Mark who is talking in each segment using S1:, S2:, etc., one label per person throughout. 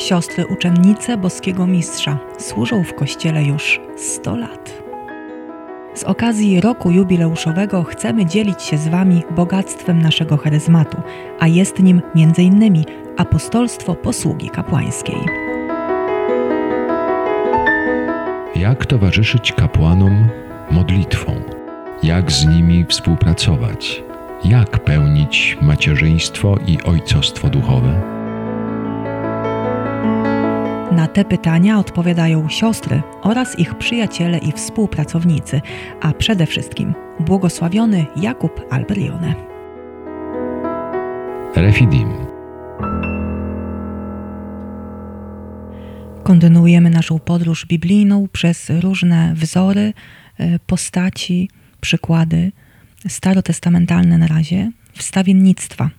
S1: Siostry uczennice boskiego mistrza służą w kościele już 100 lat. Z okazji roku jubileuszowego chcemy dzielić się z Wami bogactwem naszego charyzmatu, a jest nim m.in. apostolstwo posługi kapłańskiej.
S2: Jak towarzyszyć kapłanom modlitwą? Jak z nimi współpracować? Jak pełnić macierzyństwo i ojcostwo duchowe?
S1: Na te pytania odpowiadają siostry oraz ich przyjaciele i współpracownicy, a przede wszystkim błogosławiony Jakub Alberione.
S2: Refidim.
S1: Kontynuujemy naszą podróż biblijną przez różne wzory, e, postaci, przykłady starotestamentalne na razie, wstawiennictwa.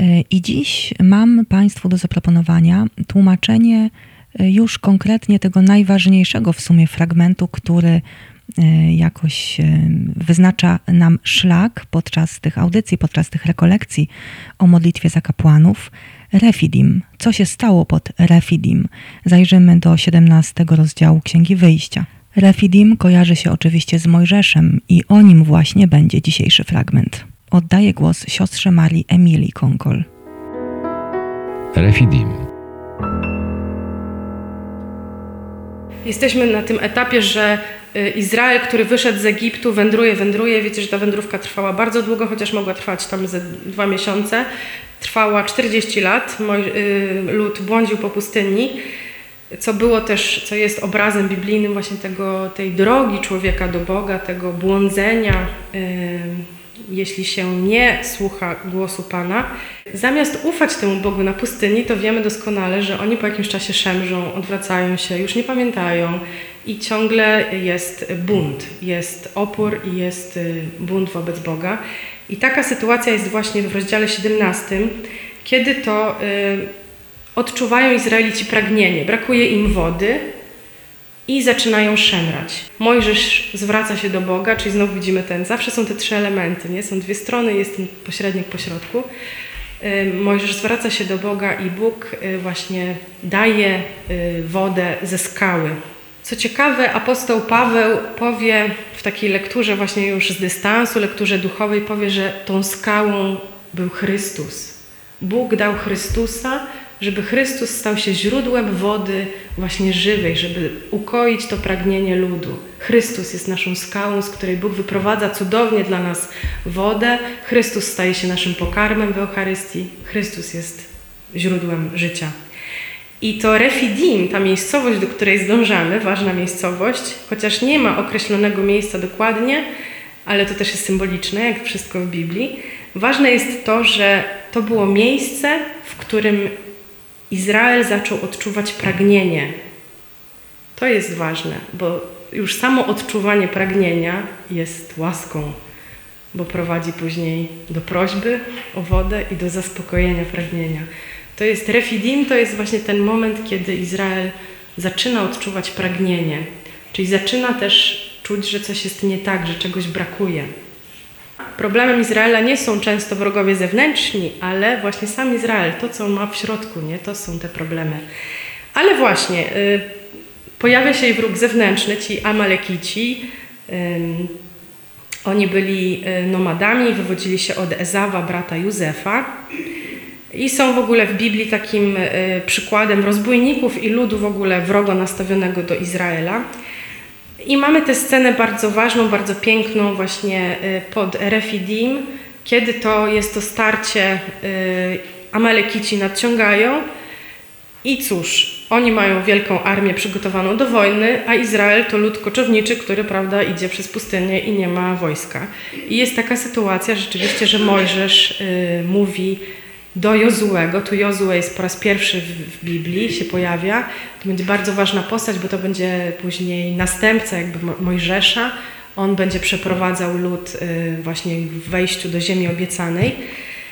S1: E, I dziś mam Państwu do zaproponowania tłumaczenie e, już konkretnie tego najważniejszego w sumie fragmentu, który e, jakoś wyznacza nam szlak podczas tych audycji, podczas tych rekolekcji o modlitwie za kapłanów. Refidim. Co się stało pod Refidim? Zajrzymy do 17 rozdziału Księgi Wyjścia. Refidim kojarzy się oczywiście z Mojżeszem i o nim właśnie będzie dzisiejszy fragment. Oddaję głos siostrze Marii Emilii Konkol.
S2: Refidim.
S3: Jesteśmy na tym etapie, że y, Izrael, który wyszedł z Egiptu, wędruje, wędruje. Wiecie, że ta wędrówka trwała bardzo długo, chociaż mogła trwać tam ze dwa miesiące. Trwała 40 lat. Y, lud błądził po pustyni, co było też, co jest obrazem biblijnym właśnie tego, tej drogi człowieka do Boga, tego błądzenia y, jeśli się nie słucha głosu Pana, zamiast ufać temu Bogu na pustyni, to wiemy doskonale, że oni po jakimś czasie szemrzą, odwracają się, już nie pamiętają i ciągle jest bunt, jest opór i jest y, bunt wobec Boga. I taka sytuacja jest właśnie w rozdziale 17, kiedy to y, odczuwają Izraelici pragnienie, brakuje im wody, i zaczynają szemrać. Mojżesz zwraca się do Boga, czyli znowu widzimy ten, zawsze są te trzy elementy, nie? Są dwie strony, jest ten pośrednik pośrodku. Mojżesz zwraca się do Boga i Bóg y, właśnie daje y, wodę ze skały. Co ciekawe, apostoł Paweł powie w takiej lekturze właśnie już z dystansu, lekturze duchowej, powie, że tą skałą był Chrystus. Bóg dał Chrystusa, żeby Chrystus stał się źródłem wody właśnie żywej, żeby ukoić to pragnienie ludu. Chrystus jest naszą skałą, z której Bóg wyprowadza cudownie dla nas wodę. Chrystus staje się naszym pokarmem w Eucharystii. Chrystus jest źródłem życia. I to Refidim, ta miejscowość, do której zdążamy, ważna miejscowość, chociaż nie ma określonego miejsca dokładnie, ale to też jest symboliczne, jak wszystko w Biblii. Ważne jest to, że to było miejsce, w którym Izrael zaczął odczuwać pragnienie. To jest ważne, bo już samo odczuwanie pragnienia jest łaską, bo prowadzi później do prośby o wodę i do zaspokojenia pragnienia. To jest refidim, to jest właśnie ten moment, kiedy Izrael zaczyna odczuwać pragnienie, czyli zaczyna też czuć, że coś jest nie tak, że czegoś brakuje. Problemem Izraela nie są często wrogowie zewnętrzni, ale właśnie sam Izrael, to co ma w środku, nie? to są te problemy. Ale właśnie, y, pojawia się i wróg zewnętrzny, ci Amalekici. Y, oni byli y, nomadami, wywodzili się od Ezawa, brata Józefa. I są w ogóle w Biblii takim y, przykładem rozbójników i ludu w ogóle wrogo nastawionego do Izraela. I mamy tę scenę bardzo ważną, bardzo piękną właśnie y, pod Refidim, kiedy to jest to starcie, y, Amalekici nadciągają i cóż, oni mają wielką armię przygotowaną do wojny, a Izrael to lud koczowniczy, który prawda, idzie przez pustynię i nie ma wojska. I jest taka sytuacja rzeczywiście, że Mojżesz y, mówi do Jozułego. Tu Jozue jest po raz pierwszy w, Biblii, się pojawia. To będzie bardzo ważna postać, bo to będzie później następca jakby Mojżesza. On będzie przeprowadzał lud y, właśnie w wejściu do ziemi obiecanej.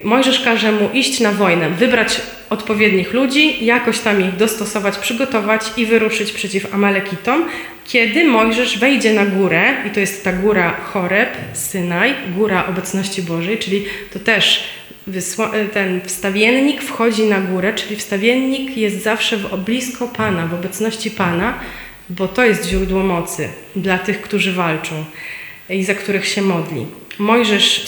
S3: Mojżesz każe mu iść na wojnę, wybrać odpowiednich ludzi, jakoś tam ich dostosować, przygotować i wyruszyć przeciw Amalekitom. Kiedy Mojżesz wejdzie na górę, i to jest ta góra Choreb, Synaj, góra obecności Bożej, czyli to też y, ten wstawiennik wchodzi na górę, czyli wstawiennik jest zawsze w, blisko Pana, w obecności Pana, bo to jest źródło mocy dla tych, którzy walczą i za których się modli. Mojżesz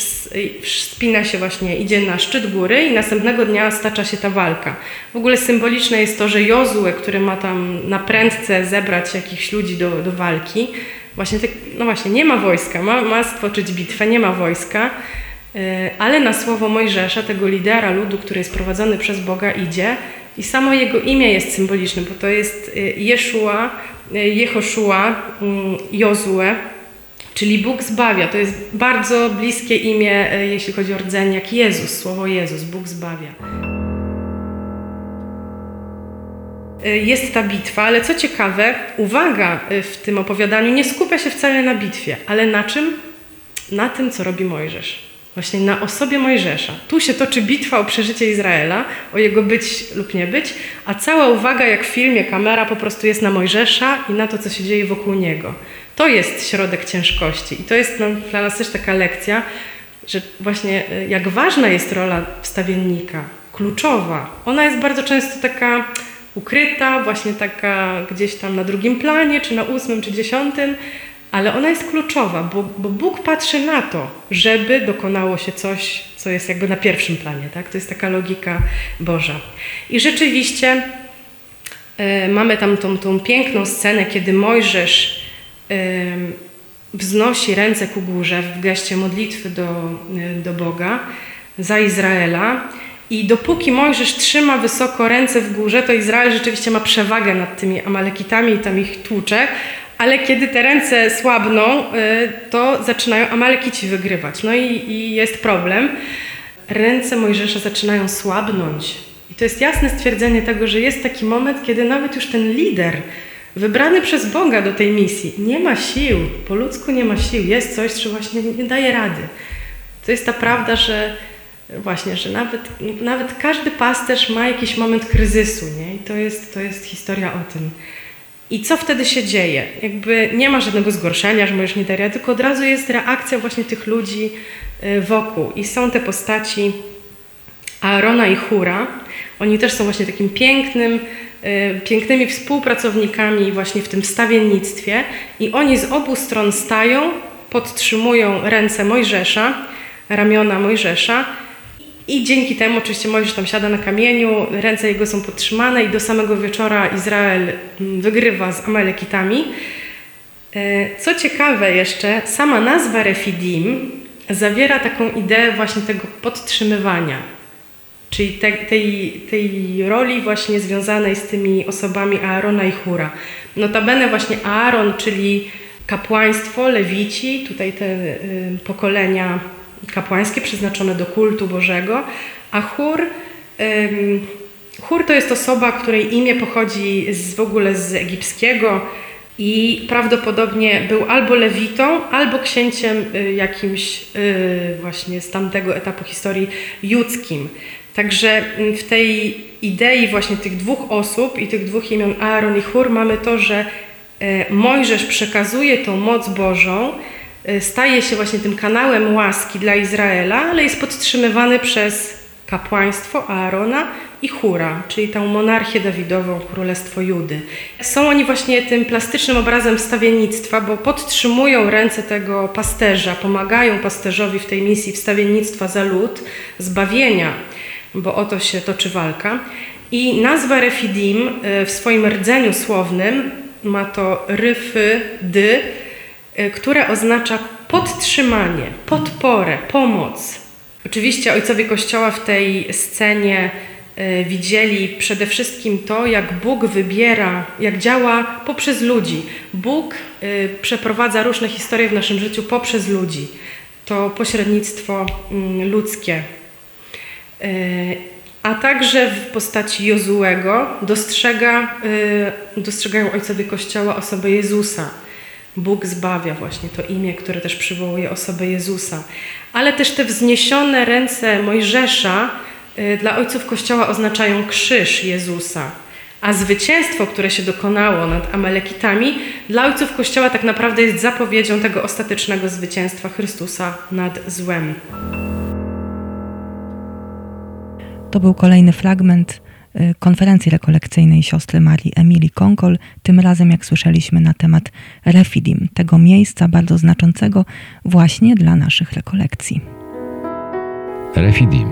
S3: wspina się właśnie, idzie na szczyt góry i następnego dnia stacza się ta walka. W ogóle symboliczne jest to, że Jozue, który ma tam na prędce zebrać jakichś ludzi do, do walki, właśnie tak, no właśnie, nie ma wojska, ma, ma stworzyć bitwę, nie ma wojska, e, ale na słowo Mojżesza, tego lidera ludu, który jest prowadzony przez Boga, idzie i samo jego imię jest symboliczne, bo to jest e, Jeszua, e, Jehoszua, mm, Jozue, czyli Bóg zbawia. To jest bardzo bliskie imię, jeśli chodzi o rdzeń, jak Jezus, słowo Jezus, Bóg zbawia. Jest ta bitwa, ale co ciekawe, uwaga w tym opowiadaniu nie skupia się wcale na bitwie, ale na czym? Na tym, co robi Mojżesz. Właśnie na osobie Mojżesza. Tu się toczy bitwa o przeżycie Izraela, o jego być lub nie być, a cała uwaga, jak w filmie, kamera po prostu jest na Mojżesza i na to, co się dzieje wokół niego. To jest środek ciężkości i to jest dla nas też taka lekcja, że właśnie jak ważna jest rola wstawiennika, kluczowa. Ona jest bardzo często taka ukryta, właśnie taka gdzieś tam na drugim planie, czy na ósmym, czy dziesiątym, ale ona jest kluczowa, bo, bo Bóg patrzy na to, żeby dokonało się coś, co jest jakby na pierwszym planie. Tak? To jest taka logika Boża. I rzeczywiście y, mamy tam tą, tą piękną scenę, kiedy Mojżesz wznosi ręce ku górze w geście modlitwy do, do Boga za Izraela i dopóki Mojżesz trzyma wysoko ręce w górze, to Izrael rzeczywiście ma przewagę nad tymi Amalekitami i tam ich tłucze, ale kiedy te ręce słabną, y, to zaczynają Amalekici wygrywać. No i, i jest problem. Ręce Mojżesza zaczynają słabnąć. I to jest jasne stwierdzenie tego, że jest taki moment, kiedy nawet już ten lider, wybrany przez Boga do tej misji, nie ma sił, po ludzku nie ma sił, jest coś, co właśnie nie daje rady. To jest ta prawda, że właśnie, że nawet, nawet każdy pasterz ma jakiś moment kryzysu, nie? I to jest, to jest historia o tym. I co wtedy się dzieje? Jakby nie ma żadnego zgorszenia, że możesz nie daje, tylko od razu jest reakcja właśnie tych ludzi y, wokół. I są te postaci Aarona i Hura. Oni też są właśnie takim pięknym, pięknymi współpracownikami właśnie w tym stawiennictwie i oni z obu stron stają, podtrzymują ręce Mojżesza, ramiona Mojżesza i dzięki temu oczywiście Mojżesz tam siada na kamieniu, ręce jego są podtrzymane i do samego wieczora Izrael mm, wygrywa z Amalekitami. E, co ciekawe jeszcze, sama nazwa Refidim zawiera taką ideę właśnie tego podtrzymywania, czyli te, tej, tej roli właśnie związanej z tymi osobami Aarona i Hura. Notabene właśnie Aaron, czyli kapłaństwo, lewici, tutaj te y, pokolenia kapłańskie przeznaczone do kultu Bożego, a chór, chór to jest osoba, której imię pochodzi z, w ogóle z egipskiego i prawdopodobnie był albo lewitą, albo księciem y, jakimś y, właśnie z tamtego etapu historii judzkim. Także mm, w tej idei właśnie tych dwóch osób i tych dwóch imion Aaron i Chór mamy to, że e, Mojżesz przekazuje tą moc Bożą, Y, staje się właśnie tym kanałem łaski dla Izraela, ale jest podtrzymywany przez kapłaństwo Aarona i Hura, czyli tą monarchię Dawidową, królestwo Judy. Są oni właśnie tym plastycznym obrazem wstawiennictwa, bo podtrzymują ręce tego pasterza, pomagają pasterzowi w tej misji wstawiennictwa za lud, zbawienia, bo o to się toczy walka. I nazwa Refidim y, w swoim rdzeniu słownym ma to ryfy, dy, E, które oznacza podtrzymanie, podporę, pomoc. Oczywiście ojcowie Kościoła w tej scenie e, widzieli przede wszystkim to, jak Bóg wybiera, jak działa poprzez ludzi. Bóg przeprowadza różne historie w naszym życiu poprzez ludzi. To pośrednictwo mm, ludzkie. A także w postaci Jozułego dostrzega, dostrzegają ojcowie Kościoła osobę Jezusa Bóg zbawia właśnie to imię, które też przywołuje osobę Jezusa. Ale też te wzniesione ręce Mojżesza y, dla ojców Kościoła oznaczają krzyż Jezusa. A zwycięstwo, które się dokonało nad Amalekitami, dla ojców Kościoła tak naprawdę jest zapowiedzią tego ostatecznego zwycięstwa Chrystusa nad złem.
S1: To był kolejny fragment y, konferencji rekolekcyjnej siostry Marii Emilii Konkol, tym razem, jak słyszeliśmy, na temat Refidim, tego miejsca bardzo znaczącego właśnie dla naszych rekolekcji.
S2: Refidim